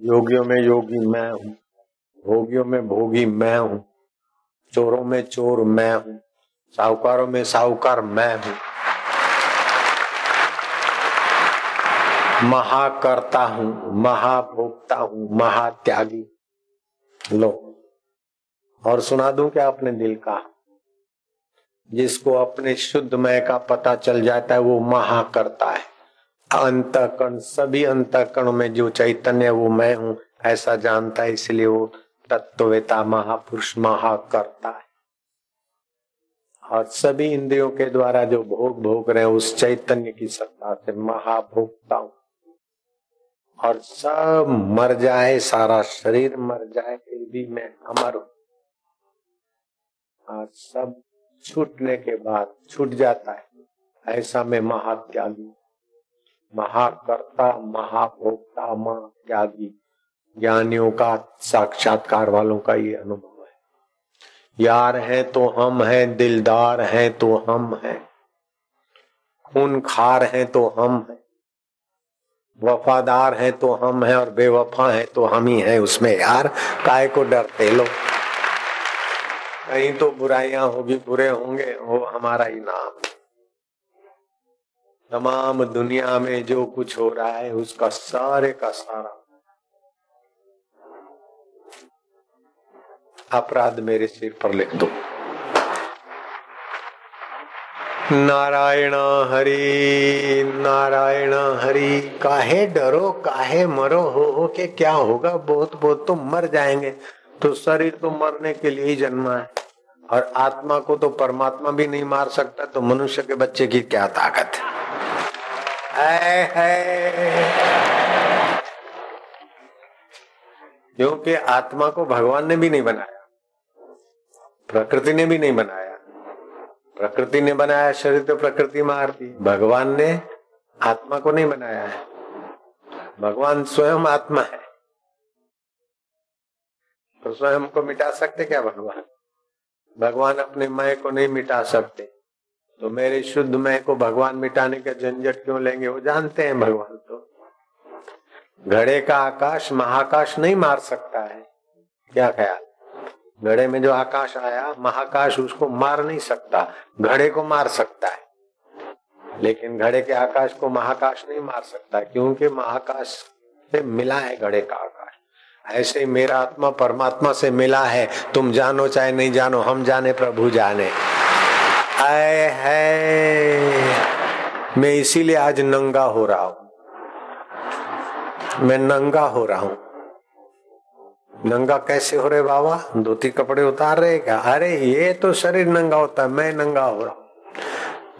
योगियों में योगी मैं हूँ, भोगियों में भोगी मैं हूँ, चोरों में चोर मैं हूँ, साहूकारों में साहूकार मैं हूँ। महाकर्ता हूँ, महाभोक्ता हूँ, महात्यागी। लो, और सुना दूँ क्या अपने दिल का? जिसको अपने शुद्ध मय का पता चल जाता है, वो महा करता है। अंतकरण सभी अंतकरण में जो चैतन्य वो मैं हूँ, ऐसा जानता है, इसलिए वो तत्ववेता महापुरुष महा करता है। और सभी इंद्रियों के द्वारा जो भोग भोग रहे उस चैतन्य की सत्ता से महाभोगता हूँ। और सब मर जाए, सारा शरीर मर जाए, फिर भी मैं अमर हूँ। और सब छूटने के बाद छूट जाता है, ऐसा मैं महात्यागी महाकर्ता, महाभोक्ता, महात्यागी, ज्ञानियों का साक्षात्कार वालों का ये अनुभव है। यार है तो हम हैं, दिलदार है तो हम हैं। खून खार है तो हम हैं। वफादार है तो हम हैं और बेवफा है तो हम ही हैं उसमें। यार, काय को डरते लो कहीं तो बुराइयाँ होगी, बुरे होंगे, वो हमारा ही नाम तमाम दुनिया में जो कुछ हो रहा है उसका सारे का सारा। अपराध मेरे सिर पर लिख दो। नारायण हरि नारायण हरि काहे डरो काहे मरो हो हो के क्या होगा? बहुत बहुत तो मर जाएँगे। तो शरीर तो मरने के लिए ही जन्मा है। और आत्मा को तो परमात्मा भी नहीं मार सकता तो मनुष्य के बच्चे की क्या ताकत है, है। क्योंकि आत्मा को भगवान ने भी नहीं बनाया। प्रकृति ने भी नहीं बनाया। प्रकृति ने बनाया शरीर तो प्रकृति मारती भगवान ने आत्मा को नहीं बनाया है। भगवान स्वयं आत्मा है। तो स्वयं को मिटा सकते क्या भगवान? भगवान अपने मय को नहीं मिटा सकते। तो मेरे शुद्ध मय को भगवान मिटाने का झंझट क्यों लेंगे? वो जानते हैं भगवान तो। घड़े का आकाश महाकाश नहीं मार सकता है। क्या ख्याल? घड़े में जो आकाश आया, महाकाश उसको मार नहीं सकता, घड़े को मार सकता है। लेकिन घड़े के आकाश को महाकाश नहीं मार सकता, क्योंकि महाकाश से मिला है घड़े का आकाश। ऐसे मेरा आत्मा परमात्मा से मिला है। तुम जानो चाहे नहीं जानो, हम जाने, प्रभु जाने। आए है मैं इसीलिए आज नंगा हो रहा हूँ। मैं नंगा हो रहा हूँ। नंगा कैसे हो रहे बाबा? धोती कपड़े उतार रहे क्या? अरे ये तो शरीर नंगा होता है, मैं नंगा हो रहा हूँ।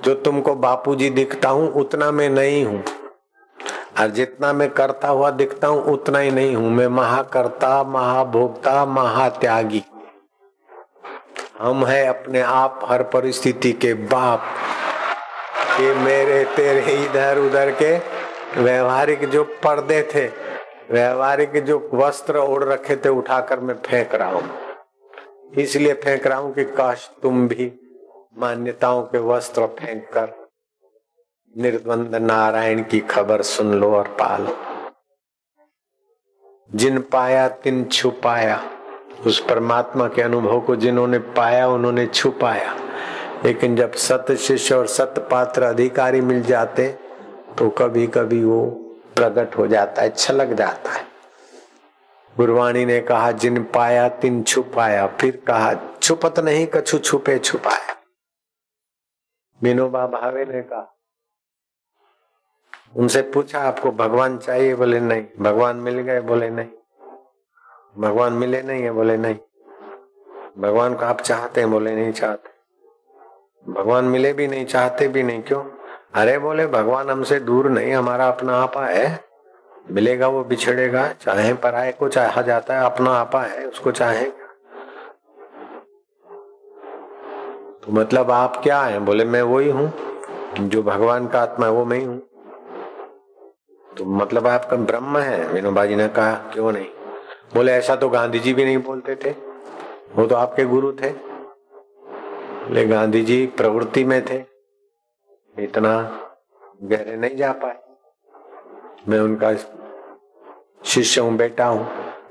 जो तुमको बापूजी दिखता हूँ, उतना मैं नहीं हूँ। और जितना मैं करता हुआ दिखता हूँ, उतना ही नहीं हूँ। मैं महाकर्ता, महाभोक्ता, महात्यागी। हम है अपने आप हर परिस्थिति के बाप। ये मेरे, तेरे इधर, उधर के व्यवहारिक जो पर्दे थे, व्यवहारिक जो वस्त्र ओढ़ रखे थे, उठाकर मैं फेंक रहा हूँ। इसलिए फेंक रहा हूँ कि काश तुम भी मान्यताओं के वस्त्र फेंक कर निर्द्वंद नारायण की खबर सुन लो और पालो। जिन पाया, तिन छुपाया। उस परमात्मा के अनुभव को जिन्होंने पाया, उन्होंने छुपाया। लेकिन जब सत शिष्य और सत पात्र अधिकारी मिल जाते तो कभी कभी वो प्रकट हो जाता है, छलक जाता है। गुरवाणी ने कहा, जिन पाया, तिन छुपाया। फिर कहा, छुपत नहीं, कछु छुपे छुपाया विनोबा भावे ने कहा, उनसे पूछा, आपको भगवान चाहिए? बोले, नहीं। भगवान मिल गए, बोले, नहीं। भगवान मिले नहीं है, बोले नहीं। भगवान को आप चाहते हैं, बोले नहीं चाहते। भगवान मिले भी नहीं, चाहते भी नहीं, क्यों? अरे बोले, भगवान हमसे दूर नहीं, हमारा अपना आपा है। मिलेगा वो, बिछड़ेगा, चाहे पराए को चाहा जाता है, अपना आपा है, उसको चाहेगा। तो मतलब आप क्या है? बोले, मैं वही हूँ, जो भगवान का आत्मा है, वो मैं ही हूँ। तो मतलब आपका ब्रह्म है? विनोबा जी ने कहा, क्यों नहीं? बोले, ऐसा तो गांधी जी भी नहीं बोलते थे। वो तो आपके गुरु थे। बोले गांधी जी प्रवृत्ति में थे। इतना गहरे नहीं जा पाए। मैं उनका शिष्य हूँ, बेटा हूँ।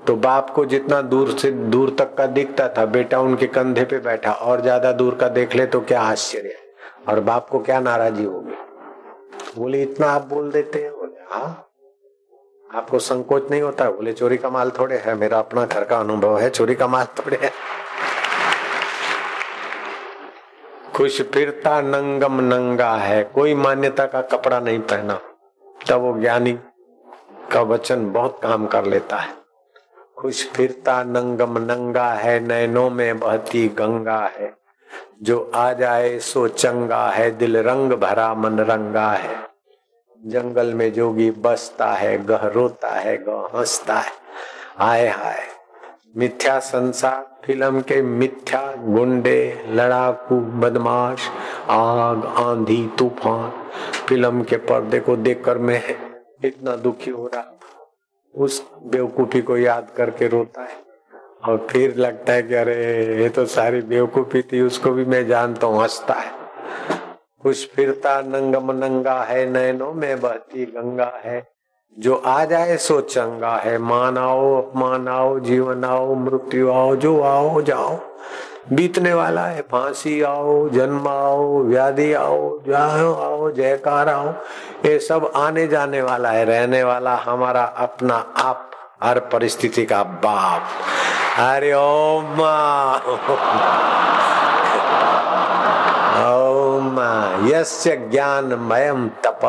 तो बाप को जितना दूर से दूर तक का दिखता था, बेटा उनके कंधे पे बैठा, और ज़्यादा दूर का देख ले तो क्या आश्चर्य और बाप को क्या नाराजी होगी? बोले, इतना आप बोल देते हैं? बोले हाँ। आपको संकोच नहीं होता? है बोले, चोरी का माल थोड़े है, मेरा अपना घर का अनुभव है, चोरी का माल थोड़े है। खुश फिरता, नंगम नंगा है, कोई मान्यता का कपड़ा नहीं पहना। तब वो ज्ञानी का वचन बहुत काम कर लेता है। खुश फिरता, नंगम नंगा है नैनों में बहती गंगा है। जो आ जाए सो चंगा है, दिल रंग भरा मन रंगा है। जंगल में जोगी बसता है, गह रोता है, गह हंसता है। आए हाय। मिथ्या संसार, फ़िल्म के मिथ्या गुंडे, लड़ाकू, बदमाश, आग, आंधी, तूफ़ान। फ़िल्म के पर्दे को देखकर मैं इतना दुखी हो रहा उस बेवकूफ़ी को याद करके रोता है। और फिर लगता है कि अरे, ये तो सारी बेवकूफ़ी थी, उसको भी मैं जानता हूँ, हंसता है। कुछ फिरता नंगम नंगा है नैनो में बहती गंगा है। जो आ जाए सो चंगा है। मान आओ अपमान आओ जीवन आओ मृत्यु आओ, जो आओ, जाओ। बीतने वाला है, फांसी आओ, जन्म आओ, व्याधि आओ जाओ आओ, जयकार आओ। ये सब आने जाने वाला है, रहने वाला हमारा अपना आप, हर परिस्थिति का बाप। हरे ओम। ओम यस्य ज्ञान मयम तप।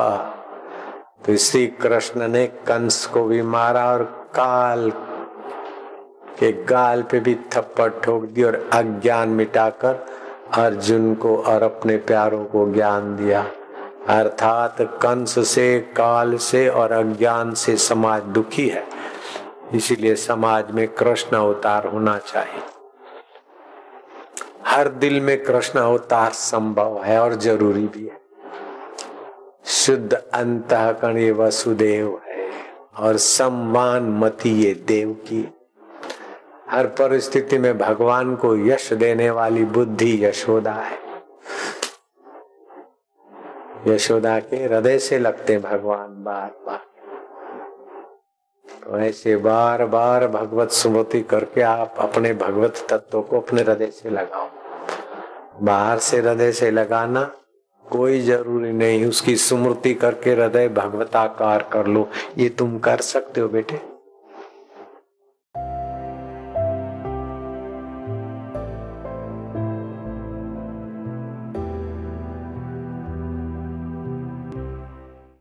तो श्री कृष्ण ने कंस को भी मारा और काल के गाल पे भी थप्पड़ ठोक दी और अज्ञान मिटाकर अर्जुन को और अपने प्यारों को ज्ञान दिया। अर्थात कंस से, काल से और अज्ञान से समाज दुखी है। इसीलिए समाज में कृष्ण अवतार होना चाहिए। हर दिल में कृष्ण अवतार संभव है और ज़रूरी भी है। शुद्ध अंत कण ये वसुदेव है और सम्मान मती ये देव की हर परिस्थिति में भगवान को यश देने वाली बुद्धि यशोदा है। यशोदा के हृदय से लगते भगवान बार बार। तो ऐसे बार बार भगवत स्मृति करके आप अपने भगवत तत्व को अपने हृदय से लगाओ। बाहर से हृदय से लगाना कोई ज़रूरी नहीं, उसकी स्मृति करके हृदय भगवताकार कर लो। ये तुम कर सकते हो बेटे।